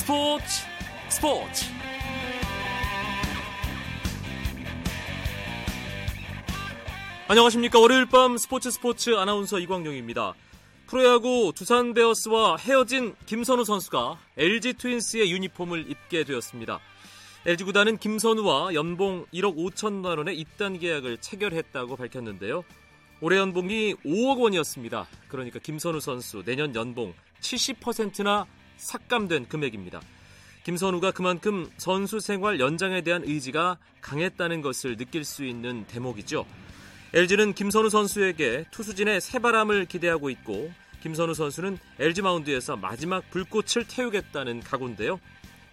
스포츠 스포츠 안녕하십니까 월요일 밤 스포츠 스포츠 아나운서 이광용입니다. 프로야구 두산 베어스와 헤어진 김선우 선수가 LG 트윈스의 유니폼을 입게 되었습니다. LG 구단은 김선우와 연봉 1억 5천만 원의 입단 계약을 체결했다고 밝혔는데요. 올해 연봉이 5억 원이었습니다. 그러니까 김선우 선수 내년 연봉 70%나 삭감된 금액입니다. 김선우가 그만큼 선수 생활 연장에 대한 의지가 강했다는 것을 느낄 수 있는 대목이죠. LG는 김선우 선수에게 투수진의 새바람을 기대하고 있고 김선우 선수는 LG 마운드에서 마지막 불꽃을 태우겠다는 각오인데요.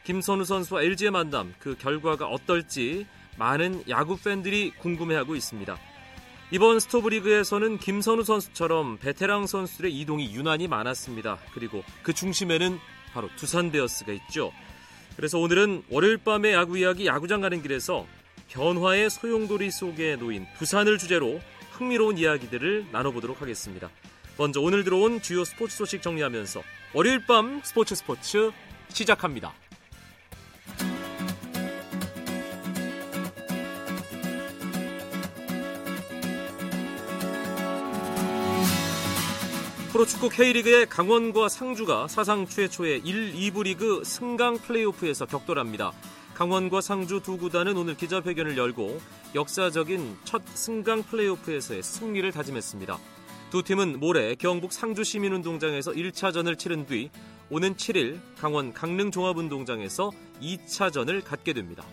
김선우 선수와 LG의 만남 그 결과가 어떨지 많은 야구 팬들이 궁금해하고 있습니다. 이번 스토브리그에서는 김선우 선수처럼 베테랑 선수들의 이동이 유난히 많았습니다. 그리고 그 중심에는 바로 두산 베어스가 있죠. 그래서 오늘은 월요일 밤의 야구 이야기 야구장 가는 길에서 변화의 소용돌이 속에 놓인 두산을 주제로 흥미로운 이야기들을 나눠보도록 하겠습니다. 먼저 오늘 들어온 주요 스포츠 소식 정리하면서 월요일 밤 스포츠 스포츠 시작합니다. 프로축구 K리그의 강원과 상주가 사상 최초의 1, 2부 리그 승강 플레이오프에서 격돌합니다. 강원과 상주 두 구단은 오늘 기자회견을 열고 역사적인 첫 승강 플레이오프에서의 승리를 다짐했습니다. 두 팀은 모레 경북 상주 시민운동장에서 1차전을 치른 뒤 오는 7일 강원 강릉 종합운동장에서 2차전을 갖게 됩니다.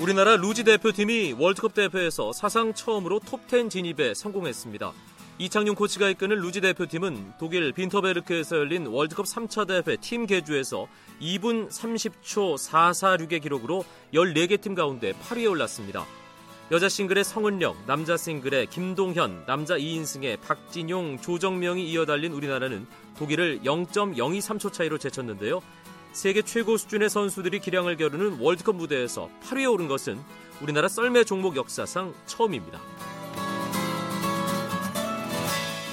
우리나라 루지 대표팀이 월드컵 대회에서 사상 처음으로 톱10 진입에 성공했습니다. 이창용 코치가 이끄는 루지 대표팀은 독일 빈터베르크에서 열린 월드컵 3차 대회 팀 개주에서 2분 30초 446의 기록으로 14개 팀 가운데 8위에 올랐습니다. 여자 싱글의 성은영, 남자 싱글의 김동현, 남자 2인승의 박진용, 조정명이 이어달린 우리나라는 독일을 0.023초 차이로 제쳤는데요. 세계 최고 수준의 선수들이 기량을 겨루는 월드컵 무대에서 8위에 오른 것은 우리나라 썰매 종목 역사상 처음입니다.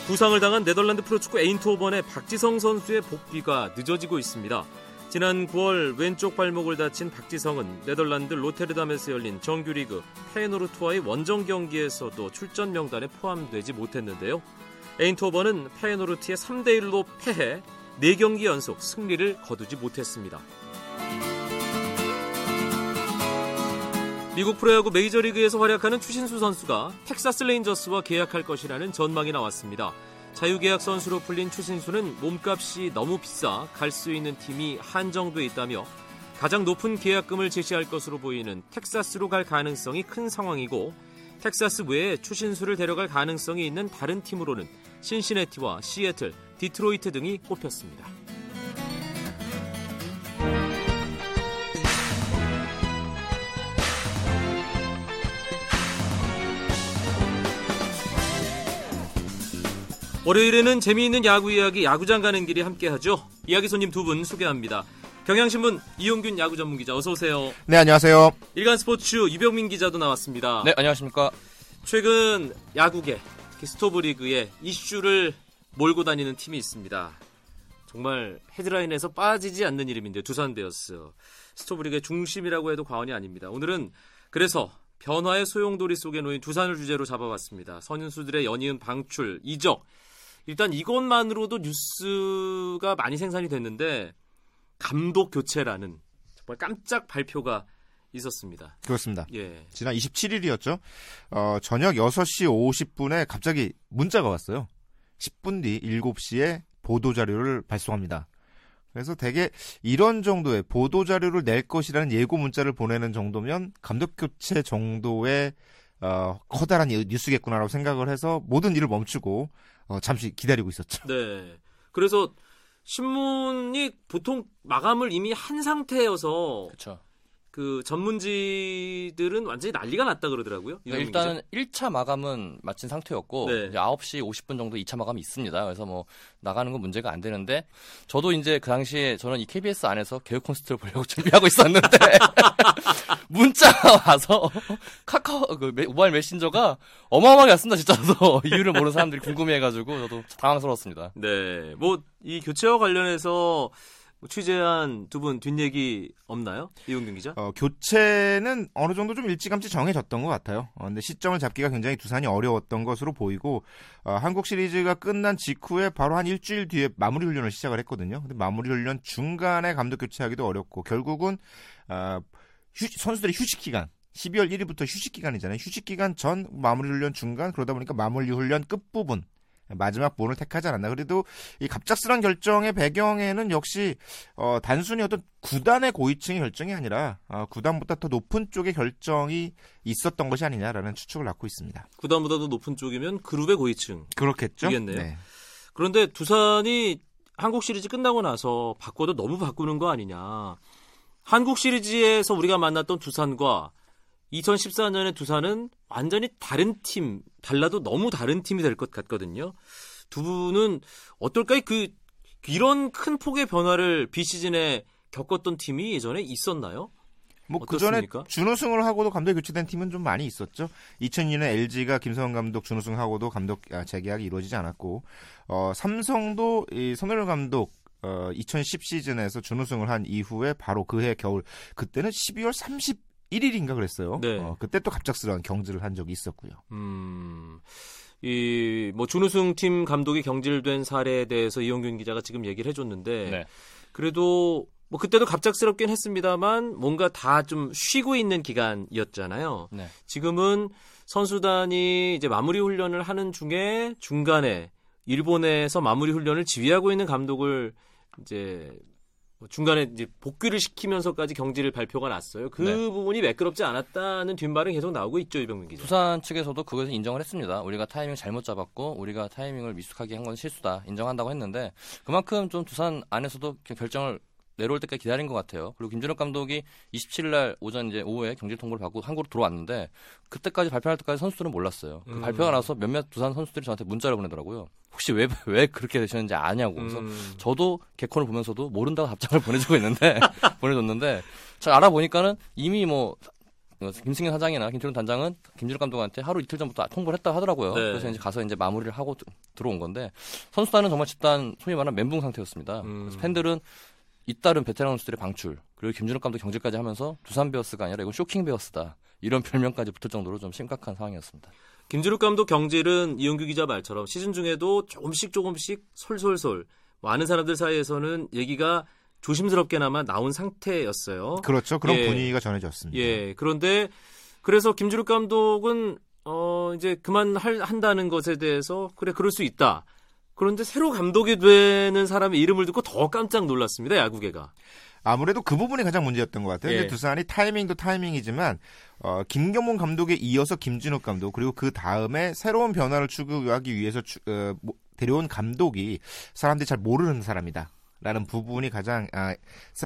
부상을 당한 네덜란드 프로축구 에인트호번의 박지성 선수의 복귀가 늦어지고 있습니다. 지난 9월 왼쪽 발목을 다친 박지성은 네덜란드 로테르담에서 열린 정규리그 페이노르트와의 원정 경기에서도 출전 명단에 포함되지 못했는데요. 에인트호번은 페이노르트의 3대1로 패해 4경기 연속 승리를 거두지 못했습니다. 미국 프로야구 메이저리그에서 활약하는 추신수 선수가 텍사스 레인저스와 계약할 것이라는 전망이 나왔습니다. 자유계약 선수로 풀린 추신수는 몸값이 너무 비싸 갈 수 있는 팀이 한정돼 있다며 가장 높은 계약금을 제시할 것으로 보이는 텍사스로 갈 가능성이 큰 상황이고 텍사스 외에 추신수를 데려갈 가능성이 있는 다른 팀으로는 신시내티와 시애틀, 디트로이트 등이 꼽혔습니다. 월요일에는 재미있는 야구 이야기 야구장 가는 길이 함께하죠. 이야기 손님 두 분 소개합니다. 경향신문 이용균 야구 전문 기자 어서 오세요. 네 안녕하세요. 일간 스포츠 유병민 기자도 나왔습니다. 네 안녕하십니까. 최근 야구계 스토브 리그에 이슈를 몰고 다니는 팀이 있습니다. 정말 헤드라인에서 빠지지 않는 이름인데 두산 베어스 스토브 리그의 중심이라고 해도 과언이 아닙니다. 오늘은 그래서 변화의 소용돌이 속에 놓인 두산을 주제로 잡아봤습니다. 선수들의 연이은 방출, 이적. 일단 이것만으로도 뉴스가 많이 생산이 됐는데 감독 교체라는 정말 깜짝 발표가 있었습니다. 그렇습니다. 예. 지난 27일이었죠. 어, 저녁 6시 50분에 갑자기 문자가 왔어요. 10분 뒤 7시에 보도 자료를 발송합니다. 그래서 대개 이런 정도의 보도 자료를 낼 것이라는 예고 문자를 보내는 정도면 감독 교체 정도의 어, 커다란 뉴스겠구나라고 생각을 해서 모든 일을 멈추고 어, 잠시 기다리고 있었죠. 네. 그래서 신문이 보통 마감을 이미 한 상태여서 그렇죠. 그 전문지들은 완전히 난리가 났다 그러더라고요. 그러니까 일단은 1차 마감은 마친 상태였고 네. 이제 9시 50분 정도 2차 마감이 있습니다. 그래서 뭐 나가는 건 문제가 안 되는데 저도 이제 그 당시에 저는 이 KBS 안에서 교육 콘서트를 보려고 준비하고 있었는데 문자가 와서 카카오 그 메- 모바일 메신저가 어마어마하게 왔습니다. 진짜 로 이유를 모르는 사람들이 궁금해해가지고 저도 당황스러웠습니다. 네, 뭐 이 교체와 관련해서 뭐 취재한 두 분 뒷얘기 없나요, 이용균 기자? 어, 교체는 어느 정도 좀 일찌감치 정해졌던 것 같아요. 어, 근데 시점을 잡기가 굉장히 두산이 어려웠던 것으로 보이고 어, 한국 시리즈가 끝난 직후에 바로 한 일주일 뒤에 마무리 훈련을 시작을 했거든요. 근데 마무리 훈련 중간에 감독 교체하기도 어렵고 결국은 어, 휴- 선수들의 휴식 기간 12월 1일부터 휴식 기간이잖아요. 휴식 기간 전 마무리 훈련 중간 그러다 보니까 마무리 훈련 끝 부분 마지막 부분을 택하지 않았나. 그래도 이 갑작스런 결정의 배경에는 역시 어, 단순히 어떤 구단의 고위층의 결정이 아니라 어, 구단보다 더 높은 쪽의 결정이 있었던 것이 아니냐라는 추측을 낳고 있습니다. 구단보다도 높은 쪽이면 그룹의 고위층. 그렇겠죠? 이겠네요. 네. 그런데 두산이 한국 시리즈 끝나고 나서 바꿔도 너무 바꾸는 거 아니냐. 한국 시리즈에서 우리가 만났던 두산과 2014년의 두산은 완전히 다른 팀, 달라도 너무 다른 팀이 될 것 같거든요. 두 분은 어떨까요? 그 이런 큰 폭의 변화를 비시즌에 겪었던 팀이 예전에 있었나요? 뭐 그전에? 준우승을 하고도 감독이 교체된 팀은 좀 많이 있었죠. 2002년에 LG가 김성현 감독 준우승하고도 감독 아, 재계약이 이루어지지 않았고 어, 삼성도 이 손흥민 감독 어, 2010 시즌에서 준우승을 한 이후에 바로 그해 겨울 그때는 12월 31일인가 그랬어요. 네. 어, 그때 또 갑작스러운 경질을 한 적이 있었고요. 음, 이, 뭐, 준우승 팀 감독이 경질된 사례에 대해서 이용균 기자가 지금 얘기를 해줬는데, 네. 그래도, 뭐, 그때도 갑작스럽긴 했습니다만, 뭔가 다 좀 쉬고 있는 기간이었잖아요. 네. 지금은 선수단이 이제 마무리 훈련을 하는 중에 중간에 일본에서 마무리 훈련을 지휘하고 있는 감독을 이제 뭐 중간에 이제 복귀를 시키면서까지 경질을 발표가 났어요. 그 네. 부분이 매끄럽지 않았다는 뒷말은 계속 나오고 있죠, 이병민 기자. 부산 측에서도 그것을 인정을 했습니다. 우리가 타이밍 잘못 잡았고 우리가 타이밍을 미숙하게 한 건 실수다 인정한다고 했는데 그만큼 좀 두산 안에서도 그 결정을 내려올 때까지 기다린 것 같아요. 그리고 김준혁 감독이 27일 날 오전 이제 오후에 경질 통보를 받고 한국으로 들어왔는데 그때까지 발표할 때까지 선수들은 몰랐어요. 그 음. 발표가 나서 몇몇 두산 선수들이 저한테 문자를 보내더라고요. 혹시 왜 왜 그렇게 되셨는지 아냐고. 그래서 음. 저도 개콘을 보면서도 모른다고 답장을 보내주고 있는데 보내줬는데 잘 알아보니까는 이미 뭐 어, 김승현 사장이나 김철훈 단장은 김준욱 감독한테 하루 이틀 전부터 통보를 했다 하더라고요. 네. 그래서 이제 가서 이제 마무리를 하고 드- 들어온 건데 선수단은 정말 집단 소위 말하는 멘붕 상태였습니다. 음. 그래서 팬들은 잇따른 베테랑 선수들의 방출 그리고 김준욱 감독 경질까지 하면서 두산 베어스가 아니라 이건 쇼킹 베어스다 이런 별명까지 붙을 정도로 좀 심각한 상황이었습니다. 김주룩 감독 경질은 이용규 기자 말처럼 시즌 중에도 조금씩 조금씩 솔솔솔 많은 사람들 사이에서는 얘기가 조심스럽게나마 나온 상태였어요. 그렇죠. 그런 예. 분위기가 전해졌습니다. 예, 그런데 그래서 김주룩 감독은 어 이제 그만 할, 한다는 것에 대해서 그래 그럴 수 있다. 그런데 새로 감독이 되는 사람의 이름을 듣고 더 깜짝 놀랐습니다. 야구계가. 아무래도 그 부분이 가장 문제였던 것 같아요. 예. 두산이 타이밍도 타이밍이지만 어, 김경문 감독에 이어서 김진욱 감독 그리고 그 다음에 새로운 변화를 추구하기 위해서 추- 어, 뭐, 데려온 감독이 사람들이 잘 모르는 사람이다. 라는 부분이 가장 아,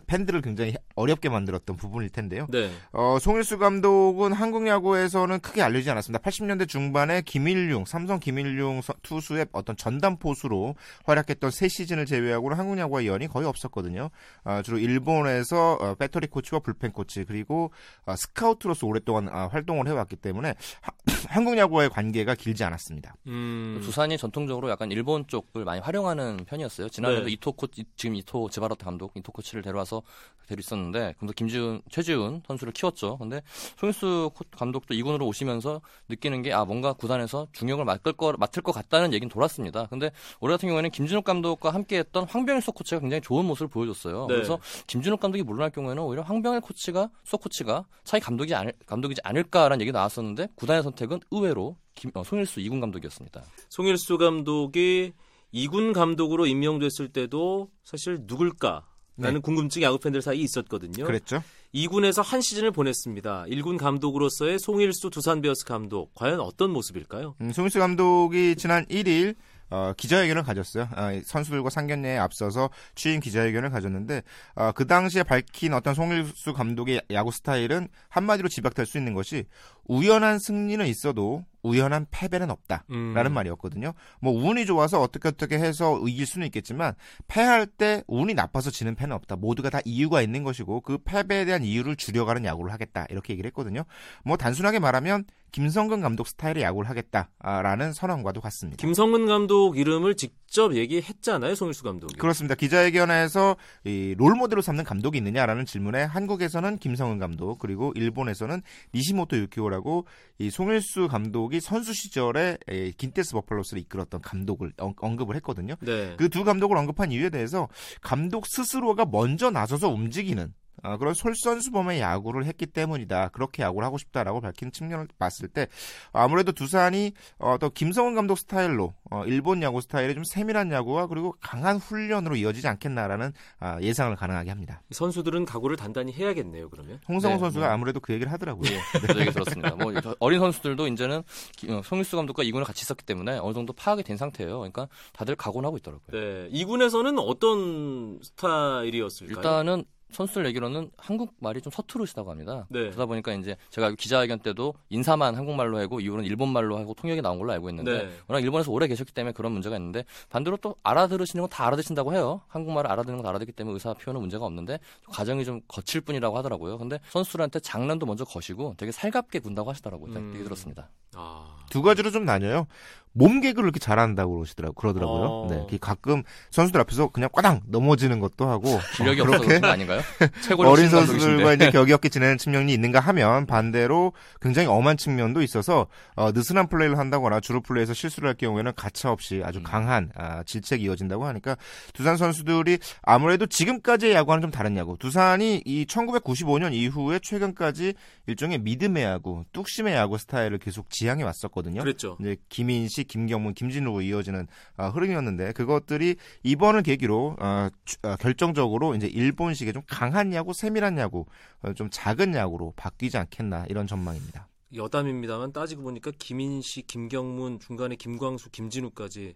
팬들을 굉장히 어렵게 만들었던 부분일 텐데요. 네. 어, 송일수 감독은 한국 야구에서는 크게 알려지지 않았습니다. 80년대 중반에 김일용, 삼성 김일용 서- 투수의 어떤 전담 포수로 활약했던 세 시즌을 제외하고는 한국 야구와 연이 거의 없었거든요. 어, 주로 일본에서 어, 배터리 코치와 불펜 코치 그리고 어, 스카우트로서 오랫동안 아, 활동을 해왔기 때문에 하- 한국 야구와의 관계가 길지 않았습니다. 음. 두산이 전통적으로 약간 일본 쪽을 많이 활용하는 편이었어요. 지난해도 네. 이토 코 지금 이토 지바롯데 감독 이토 코치를 데려와서 데려 있었는데 그래서 김지훈 최재훈 선수를 키웠죠. 근데 송일수 코- 감독도 이군으로 오시면서 느끼는 게 아 뭔가 구단에서 중역을 맡을 거 맡을 것 같다는 얘기는 돌았습니다. 근데 올해 같은 경우에는 김진욱 감독과 함께했던 황병일 수석 코치가 굉장히 좋은 모습을 보여줬어요. 네. 그래서 김진욱 감독이 물러날 경우에는 오히려 황병일 코치가 수석 코치가 차기 감독이 아닐, 감독이지 않을까라는 얘기 나왔었는데 구단의 선택은 의외로 김, 어, 송일수 이군 감독이었습니다. 송일수 감독이 이군 감독으로 임명됐을 때도 사실 누굴까 라는 네. 궁금증이 야구 팬들 사이에 있었거든요. 그랬죠? 2군에서 한 시즌을 보냈습니다. 1군 감독으로서의 송일수 두산 베어스 감독 과연 어떤 모습일까요? 음, 송일수 감독이 지난 1일 어, 기자회견을 가졌어요. 어, 선수들과 상견례에 앞서서 취임 기자회견을 가졌는데 어, 그 당시에 밝힌 어떤 송일수 감독의 야구 스타일은 한마디로 집약될 수 있는 것이 우연한 승리는 있어도 우연한 패배는 없다. 음. 라는 말이었거든요. 뭐 운이 좋아서 어떻게 어떻게 해서 이길 수는 있겠지만 패할 때 운이 나빠서 지는 패는 없다. 모두가 다 이유가 있는 것이고 그 패배에 대한 이유를 줄여가는 야구를 하겠다. 이렇게 얘기를 했거든요. 뭐 단순하게 말하면 김성근 감독 스타일의 야구를 하겠다라는 선언과도 같습니다. 김성근 감독 이름을 직 접 얘기했잖아요, 송일수 감독이. 그렇습니다. 기자회견에서 이 롤모델로 삼는 감독이 있느냐라는 질문에 한국에서는 김성은 감독 그리고 일본에서는 니시모토 유키오라고 이 송일수 감독이 선수 시절에 이 긴테쓰 버팔로스를 이끌었던 감독을 언- 언급을 했거든요. 네. 그 두 감독을 언급한 이유에 대해서 감독 스스로가 먼저 나서서 움직이는 아, 그런 솔선수범의 야구를 했기 때문이다. 그렇게 야구를 하고 싶다라고 밝힌 측면을 봤을 때 아무래도 두산이 어, 또 김성근 감독 스타일로 어, 일본 야구 스타일의 좀 세밀한 야구와 그리고 강한 훈련으로 이어지지 않겠나라는 아, 예상을 가능하게 합니다. 선수들은 각오를 단단히 해야겠네요, 그러면. 홍성호 네, 선수가 뭐. 아무래도 그 얘기를 하더라고요. 저도 얘기 들었습니다. 뭐 어린 선수들도 이제는 기- 어, 송일수 감독과 이군을 같이 있었기 때문에 어느 정도 파악이 된 상태예요. 그러니까 다들 각오는 하고 있더라고요. 네. 이군에서는 어떤 스타일이었을까요? 일단은 선수들 얘기로는 한국말이 좀 서투르시다고 합니다. 네. 그러다 보니까 이제 제가 기자회견 때도 인사만 한국말로 하고 이후로는 일본말로 하고 통역이 나온 걸로 알고 있는데 네. 워낙 일본에서 오래 계셨기 때문에 그런 문제가 있는데 반대로 또 알아들으시는 건 다 알아듣신다고 해요. 한국말을 알아듣는 건 다 알아듣기 때문에 의사 표현은 문제가 없는데 과정이 좀 거칠 뿐이라고 하더라고요. 근데 선수들한테 장난도 먼저 거시고 되게 살갑게 군다고 하시더라고요. 딱 음. 얘기 들었습니다. 아. 두 가지로 좀 나뉘어요. 몸 개그를 이렇게 잘한다고 그러시더라고요. 그러더라고요. 어. 네, 가끔 선수들 앞에서 그냥 꽈당 넘어지는 것도 하고 기력이 어, 없어서 그런 거 아닌가요? 어린 선수들과. 이제 격이 없게 지내는 측면이 있는가 하면 반대로 굉장히 엄한 측면도 있어서 어, 느슨한 플레이를 한다거나 주루 플레이에서 실수를 할 경우에는 가차 없이 아주 음. 강한 아, 질책이 이어진다고 하니까 두산 선수들이 아무래도 지금까지의 야구와는 좀 다른 야구. 두산이 이 1995년 이후에 최근까지 일종의 믿음의 야구, 뚝심의 야구 스타일을 계속 지향해 왔었거든요. 그랬죠. 이제 김인식, 김경문, 김진우로 이어지는 아, 흐름이었는데 그것들이 이번을 계기로 아, 주- 아, 결정적으로 이제 일본식의 좀 강한 야구, 세밀한 야구, 어, 좀 작은 야구로 바뀌지 않겠나 이런 전망입니다. 여담입니다만 따지고 보니까 김인식, 김경문, 중간에 김광수, 김진우까지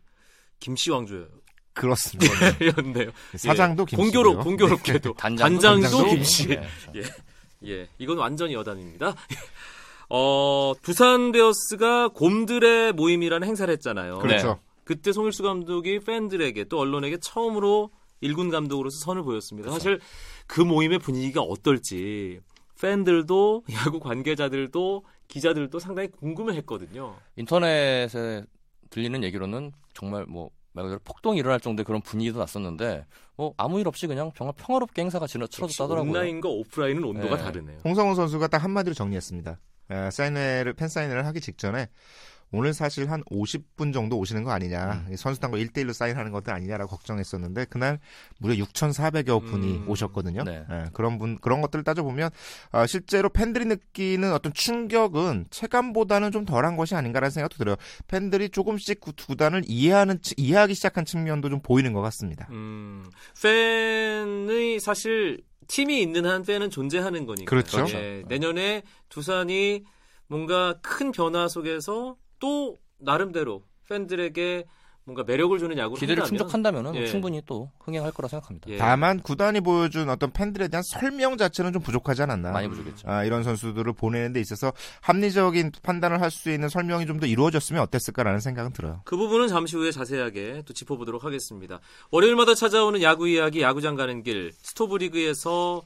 김씨 왕조였네요. 그렇습니다. 사장도 김씨고요. 공교롭, 공교롭게도 단장도 단장도 김씨. 김씨. 네, 그렇죠. 예, 이건 완전히 여담입니다. 어, 두산 베어스가 곰들의 모임이라는 행사를 했잖아요. 그렇죠. 그때 송일수 감독이 팬들에게 또 언론에게 처음으로 일군 감독으로서 선을 보였습니다. 사실 그 모임의 분위기가 어떨지 팬들도 야구 관계자들도 기자들도 상당히 궁금해했거든요. 인터넷에 들리는 얘기로는 정말 뭐 말 그대로 폭동이 일어날 정도의 그런 분위기도 났었는데 뭐 아무 일 없이 그냥 정말 평화롭게 행사가 지나 치러졌다더라고요. 온라인과 오프라인은 온도가 네. 다르네요. 홍성훈 선수가 딱 한마디로 정리했습니다. 아, 사인회를 팬 사인회를 하기 직전에 오늘 사실 한 50분 정도 오시는 거 아니냐. 이 선수단과 1대1로 사인하는 것들 아니냐라고 걱정했었는데 그날 무려 6,400여 분이 음. 오셨거든요. 네. 예, 그런 분 그런 것들을 따져 보면 아, 실제로 팬들이 느끼는 어떤 충격은 체감보다는 좀 덜한 것이 아닌가라는 생각도 들어요. 팬들이 조금씩 구- 구단을 이해하는 치- 이해하기 시작한 측면도 좀 보이는 것 같습니다. 음, 팬의 사실 팀이 있는 한 팬은 존재하는 거니까. 그렇죠. 예, 내년에 두산이 뭔가 큰 변화 속에서 또 나름대로 팬들에게 뭔가 매력을 주는 야구를 기대를 한다면 충족한다면 예. 충분히 또 흥행할 거라 생각합니다. 예. 다만 구단이 보여준 어떤 팬들에 대한 설명 자체는 좀 부족하지 않았나. 많이 부족했죠. 아, 이런 선수들을 보내는 데 있어서 합리적인 판단을 할 수 있는 설명이 좀 더 이루어졌으면 어땠을까라는 생각은 들어요. 그 부분은 잠시 후에 자세하게 또 짚어보도록 하겠습니다. 월요일마다 찾아오는 야구 이야기, 야구장 가는 길, 스토브리그에서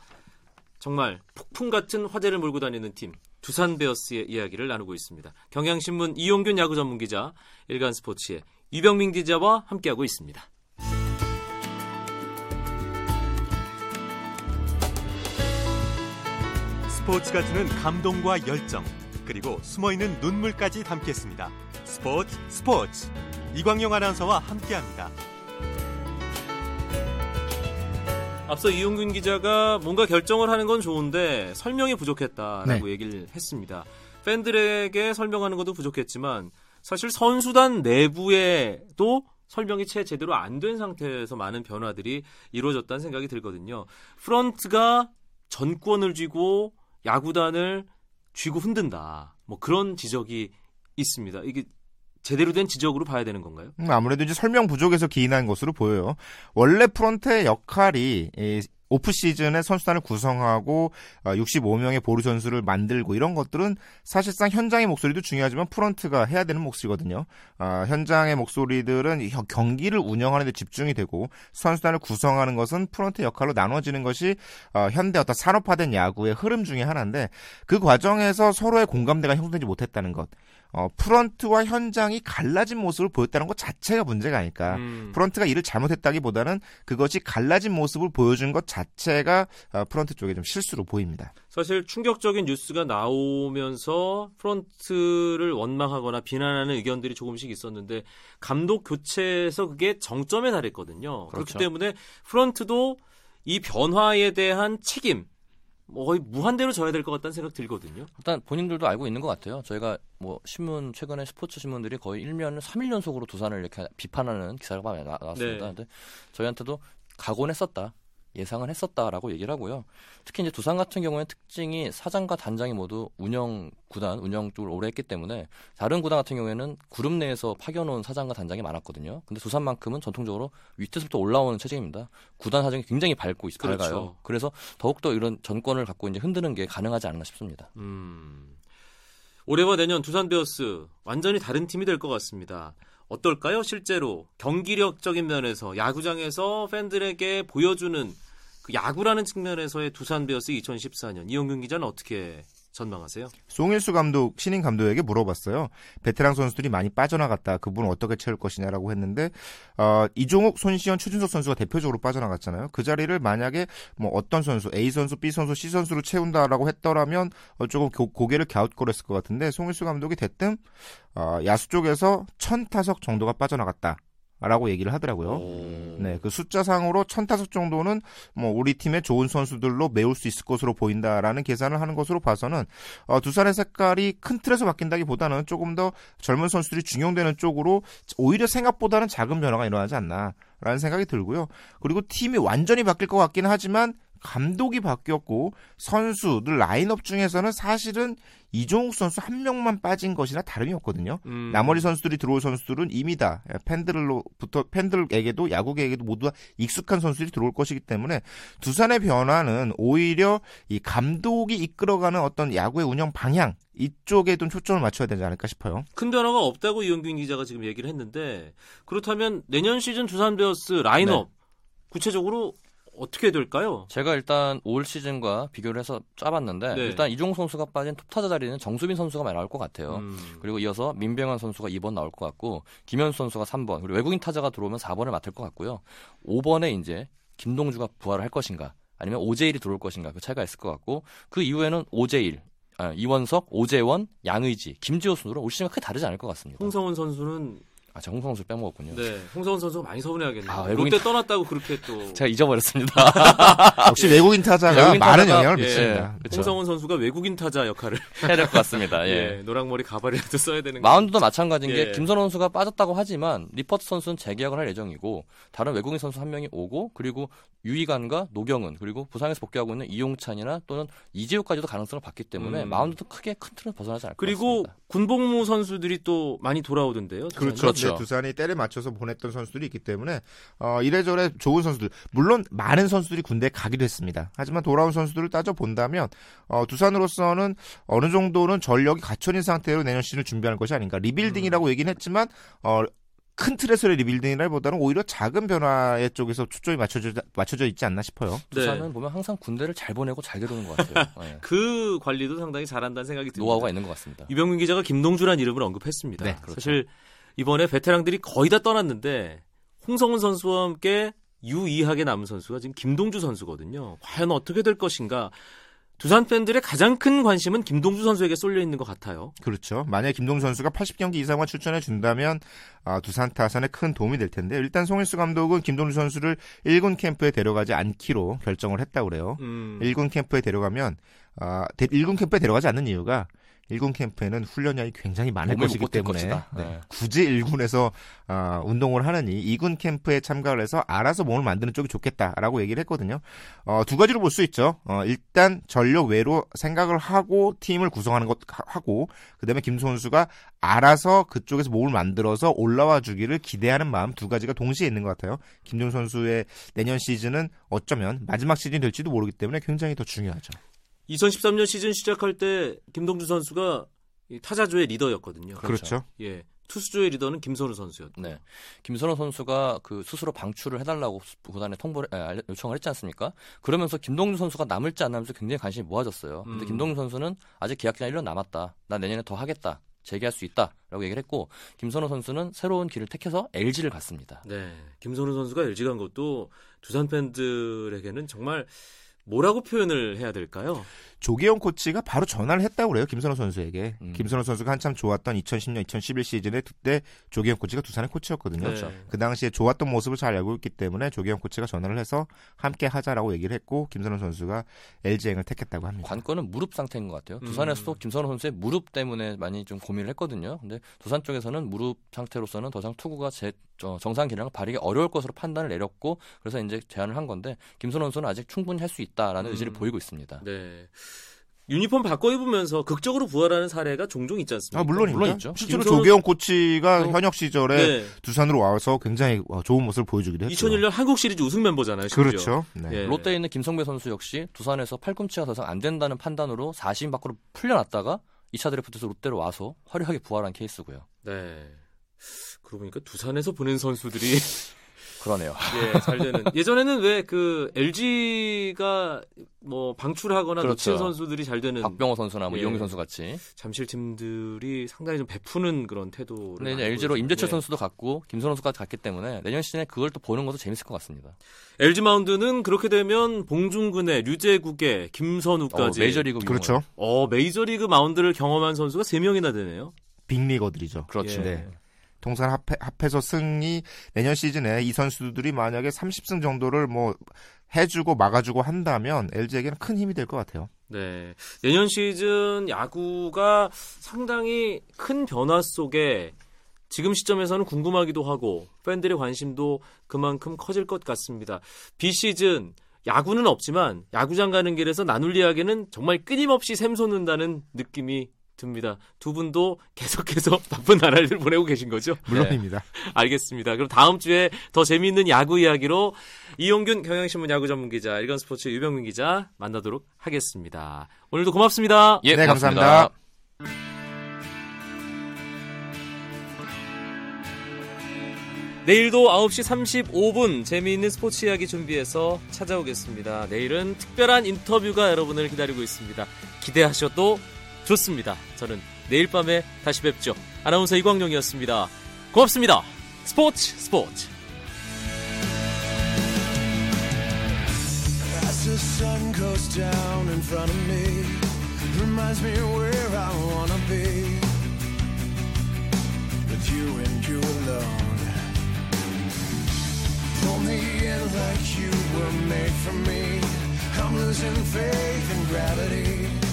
정말 폭풍 같은 화제를 몰고 다니는 팀, 두산 베어스의 이야기를 나누고 있습니다. 경향신문 이용균 야구 전문 기자, 일간 스포츠의 유병민 기자와 함께하고 있습니다. 스포츠가 주는 감동과 열정 그리고 숨어있는 눈물까지 담겠습니다. 스포츠 스포츠 이광용 아나운서와 함께합니다. 앞서 이용균 기자가 뭔가 결정을 하는 건 좋은데 설명이 부족했다라고 얘기를 했습니다. 팬들에게 설명하는 것도 부족했지만 사실 선수단 내부에도 설명이 채 제대로 안 된 상태에서 많은 변화들이 이루어졌다는 생각이 들거든요. 프런트가 전권을 쥐고 야구단을 쥐고 흔든다. 뭐 그런 지적이 있습니다. 이게 제대로 된 지적으로 봐야 되는 건가요? 음, 아무래도 이제 설명 부족에서 기인한 것으로 보여요. 원래 프런트의 역할이 이 오프 시즌에 선수단을 구성하고 65명의 보루 선수를 만들고 이런 것들은 사실상 현장의 목소리도 중요하지만 프런트가 해야 되는 몫이거든요. 아, 현장의 목소리들은 경기를 운영하는 데 집중이 되고 선수단을 구성하는 것은 프런트 역할로 나눠지는 것이 어, 현대 어떤 산업화된 야구의 흐름 중의 하나인데 그 과정에서 서로의 공감대가 형성되지 못했다는 것. 어, 프런트와 현장이 갈라진 모습을 보였다는 것 자체가 문제가 아닐까. 음. 프런트가 일을 잘못했다기보다는 그것이 갈라진 모습을 보여준 것 자체가 어, 프런트 쪽에 좀 실수로 보입니다. 사실 충격적인 뉴스가 나오면서 프런트를 원망하거나 비난하는 의견들이 조금씩 있었는데 감독 교체에서 그게 정점에 달했거든요. 그렇기 그렇죠. 때문에 프런트도 이 변화에 대한 책임 뭐 거의 무한대로 져야 될 것 같다는 생각 들거든요. 일단 본인들도 알고 있는 것 같아요. 저희가 뭐 신문 최근에 스포츠 신문들이 거의 1년 3일 연속으로 두산을 이렇게 비판하는 기사가 많이 나- 나왔습니다. 네. 근데 저희한테도 각오는 했었다. 예상은 했었다라고 얘기를 하고요. 특히 이제 두산 같은 경우에는 특징이 사장과 단장이 모두 운영 구단 운영 쪽을 오래 했기 때문에 다른 구단 같은 경우에는 그룹 내에서 파견온 사장과 단장이 많았거든요. 근데 두산만큼은 전통적으로 밑에서부터 올라오는 체제입니다. 구단 사정이 굉장히 밝고 있, 그렇죠. 밝아요. 그래서 더욱더 이런 전권을 갖고 이제 흔드는 게 가능하지 않나 싶습니다. 음. 올해와 내년 두산 베어스 완전히 다른 팀이 될 것 같습니다. 어떨까요? 실제로 경기력적인 면에서 야구장에서 팬들에게 보여주는 그 야구라는 측면에서의 두산 베어스 2014년 이용균 기자는 어떻게 전망하세요? 송일수 감독 신인 감독에게 물어봤어요. 베테랑 선수들이 많이 빠져나갔다. 그분을 어떻게 채울 것이냐라고 했는데 어, 이종욱, 손시현, 최준석 선수가 대표적으로 빠져나갔잖아요. 그 자리를 만약에 뭐 어떤 선수 A 선수, B 선수, C 선수를 채운다라고 했더라면 어, 조금 고, 고개를 갸웃거렸을 것 같은데 송일수 감독이 대뜸 어, 야수 쪽에서 천 타석 정도가 빠져나갔다. 라고 얘기를 하더라고요. 네, 그 숫자상으로 천 타석 정도는 뭐 우리 팀의 좋은 선수들로 메울 수 있을 것으로 보인다라는 계산을 하는 것으로 봐서는 어, 두산의 색깔이 큰 틀에서 바뀐다기보다는 조금 더 젊은 선수들이 중용되는 쪽으로 오히려 생각보다는 작은 변화가 일어나지 않나라는 생각이 들고요. 그리고 팀이 완전히 바뀔 것 같기는 하지만 감독이 바뀌었고 선수들 라인업 중에서는 사실은 이종욱 선수 한 명만 빠진 것이나 다름이 없거든요. 음. 나머지 선수들이 들어올 선수들은 이미 다 팬들로부터 팬들에게도 야구계에게도 모두 다 익숙한 선수들이 들어올 것이기 때문에 두산의 변화는 오히려 이 감독이 이끌어가는 어떤 야구의 운영 방향 이쪽에 좀 초점을 맞춰야 되지 않을까 싶어요. 큰 변화가 없다고 이용균 기자가 지금 얘기를 했는데 그렇다면 내년 시즌 두산 베어스 라인업 구체적으로 어떻게 될까요? 제가 일단 올 시즌과 비교를 해서 짜봤는데 네. 일단 이종 선수가 빠진 톱타자 자리는 정수빈 선수가 많이 나올 것 같아요. 음. 그리고 이어서 민병헌 선수가 2번 나올 것 같고 김현수 선수가 3번 그리고 외국인 타자가 들어오면 4번을 맡을 것 같고요. 5번에 이제 김동주가 부활을 할 것인가 아니면 오재일이 들어올 것인가 그 차이가 있을 것 같고 그 이후에는 오재일, 아, 이원석, 오재원, 양의지, 김지호 순으로 올 시즌과 크게 다르지 않을 것 같습니다. 홍성훈 선수는 아, 제가 홍성 선수 빼먹었군요. 네 홍성훈 선수가 많이 서운해하겠네요. 아, 외국인 롯데 떠났다고 그렇게 또 제가 잊어버렸습니다. 역시 외국인 타자가 외국인 많은 타자가- 영향을 예, 미칩니다. 그쵸. 홍성훈 선수가 외국인 타자 역할을 해야 될 것 같습니다. 예. 예, 노랑머리 가발이라도 써야 되는 마운드도 마찬가지인 예. 게 김선우 선수가 빠졌다고 하지만 니퍼트 선수는 재계약을 할 예정이고 다른 외국인 선수 한 명이 오고 그리고 유희관과 노경은 그리고 부상에서 복귀하고 있는 이용찬이나 또는 이재우까지도 가능성을 봤기 때문에 음. 마운드도 크게 큰 틀은 벗어나지 않을 것 그리고 같습니다. 군복무 선수들이 또 많이 돌아오던데요. 두산이? 그렇죠. 그렇죠. 네, 두산이 때를 맞춰서 보냈던 선수들이 있기 때문에 어, 이래저래 좋은 선수들 물론 많은 선수들이 군대에 가기도 했습니다. 하지만 돌아온 선수들을 따져 본다면 어, 두산으로서는 어느 정도는 전력이 갖춰진 상태로 내년 시즌을 준비하는 것이 아닌가. rebuilding이라고 얘기는 했지만 어, 큰 틀에서의 rebuilding이라기보다는 오히려 작은 변화의 쪽에서 초점이 맞춰져, 맞춰져 있지 않나 싶어요. 네. 두산은 보면 항상 군대를 잘 보내고 잘 데려오는 것 같아요. 예. 그 관리도 상당히 잘한다는 생각이 듭니다. 노하우가 있는 것 같습니다. 유병민 기자가 김동주란 이름을 언급했습니다. 네, 그렇죠. 사실 이번에 베테랑들이 거의 다 떠났는데 홍성흔 선수와 함께 유이하게 남은 선수가 지금 김동주 선수거든요. 과연 어떻게 될 것인가? 두산 팬들의 가장 큰 관심은 김동주 선수에게 쏠려 있는 것 같아요. 그렇죠. 만약에 김동주 선수가 80경기 이상만 출전해 준다면 아, 두산 타선에 큰 도움이 될 텐데 일단 송일수 감독은 김동주 선수를 1군 캠프에 데려가지 않기로 결정을 했다고 그래요. 음, 1군 캠프에 데려가면 아, 대- 1군 캠프에 데려가지 않는 이유가 1군 캠프에는 훈련량이 굉장히 많을 것이기 때문에. 네, 네. 굳이 1군에서 아, 운동을 하느니 2군 캠프에 참가를 해서 알아서 몸을 만드는 쪽이 좋겠다라고 얘기를 했거든요. 어, 두 가지로 볼 수 있죠. 어, 일단 전력 외로 생각을 하고 팀을 구성하는 것 하- 하고 그다음에 김 선수가 알아서 그쪽에서 몸을 만들어서 올라와 주기를 기대하는 마음 두 가지가 동시에 있는 것 같아요. 김종 선수의 내년 시즌은 어쩌면 마지막 시즌이 될지도 모르기 때문에 굉장히 더 중요하죠. 2013년 시즌 시작할 때 김동주 선수가 이 타자조의 리더였거든요. 그렇죠. 예. 투수조의 리더는 김선우 선수였고. 네. 김선호 선수가 그 스스로 방출을 해달라고 구단에 통보를 아, 알려- 요청을 했지 않습니까? 그러면서 김동준 선수가 남을지 안 남을지 굉장히 관심이 모아졌어요. 근데 음. 김동준 선수는 아직 계약 기간 1년 남았다. 나 내년에 더 하겠다. 재개할 수 있다라고 얘기를 했고 김선호 선수는 새로운 길을 택해서 LG를 갔습니다. 네. 김선우 선수가 LG 간 것도 두산 팬들에게는 정말 뭐라고 표현을 해야 될까요? 조계영 코치가 바로 전화를 했다고 그래요. 김선호 선수에게. 음. 김선호 선수가 한참 좋았던 2010년, 2011 시즌에 그때 조계영 코치가 두산의 코치였거든요. 그렇죠. 그 당시에 좋았던 모습을 잘 알고 있기 때문에 조계영 코치가 전화를 해서 함께 하자라고 얘기를 했고 김선호 선수가 LG행을 택했다고 합니다. 관건은 무릎 상태인 것 같아요. 음. 두산에서도 김선호 선수의 무릎 때문에 많이 좀 고민을 했거든요. 근데 두산 쪽에서는 무릎 상태로서는 더 이상 투구가 제, 저, 정상 기량을 발휘하기 어려울 것으로 판단을 내렸고 그래서 이제 제안을 한 건데 김선호 선수는 아직 충분히 할 수 있다 라는 음. 의지를 보이고 있습니다. 네. 유니폼 바꿔 입으면서 극적으로 부활하는 사례가 종종 있지 않습니까? 아, 물론입니다. 물론 있죠. 실제로 김선호- 조계영 코치가 또- 현역 시절에 네. 두산으로 와서 굉장히 어, 좋은 모습을 보여주기도 했죠. 2001년 한국 시리즈 우승 멤버잖아요. 심지어. 그렇죠. 네. 예. 롯데에 있는 김성배 선수 역시 두산에서 팔꿈치가 더 이상 안 된다는 판단으로 4심 밖으로 풀려났다가 2차 드래프트에서 롯데로 와서 화려하게 부활한 케이스고요. 네. 그러고 보니까 두산에서 보낸 선수들이 그러네요. 예, 잘 되는. 예전에는 왜 그 LG가 뭐 방출하거나 그렇죠. 놓친 선수들이 잘 되는 박병호 선수나 뭐 예. 이용규 선수 같이. 잠실 팀들이 상당히 좀 베푸는 그런 태도를 근데 이제 LG로 임재철 예. 선수도 갔고 김선호 선수까지 갔기 때문에 내년 시즌에 그걸 또 보는 것도 재밌을 것 같습니다. LG 마운드는 그렇게 되면 봉중근의 류재국의 김선우까지 어, 메이저리그 그렇죠. 어, 메이저리그 마운드를 경험한 선수가 3 명이나 되네요. 빅리거들이죠. 그렇죠. 네. 통산 합해, 합해서 승이 내년 시즌에 이 선수들이 만약에 30승 정도를 뭐 해주고 막아주고 한다면 LG에게는 큰 힘이 될 것 같아요. 네. 내년 시즌 야구가 상당히 큰 변화 속에 지금 시점에서는 궁금하기도 하고 팬들의 관심도 그만큼 커질 것 같습니다. 비시즌 야구는 없지만 야구장 가는 길에서 나눌 이야기는 정말 끊임없이 샘솟는다는 느낌이 듭니다. 두 분도 계속해서 바쁜 나날들 보내고 계신 거죠? 물론입니다. 알겠습니다. 그럼 다음 주에 더 재미있는 야구 이야기로 이용균 경향신문 야구 전문 기자, 일간 스포츠 유병민 기자 만나도록 하겠습니다. 오늘도 고맙습니다. 예, 네, 고맙습니다. 감사합니다. 내일도 9시 35분 재미있는 스포츠 이야기 준비해서 찾아오겠습니다. 내일은 특별한 인터뷰가 여러분을 기다리고 있습니다. 기대하셔도 좋습니다. 저는 내일 밤에 다시 뵙죠. 아나운서 이광용이었습니다. 고맙습니다. 스포츠 스포츠. The sun goes down in front of me, reminds me where I wanna be. With you and you alone. Pull me in like you were made for me. I'm losing faith in gravity.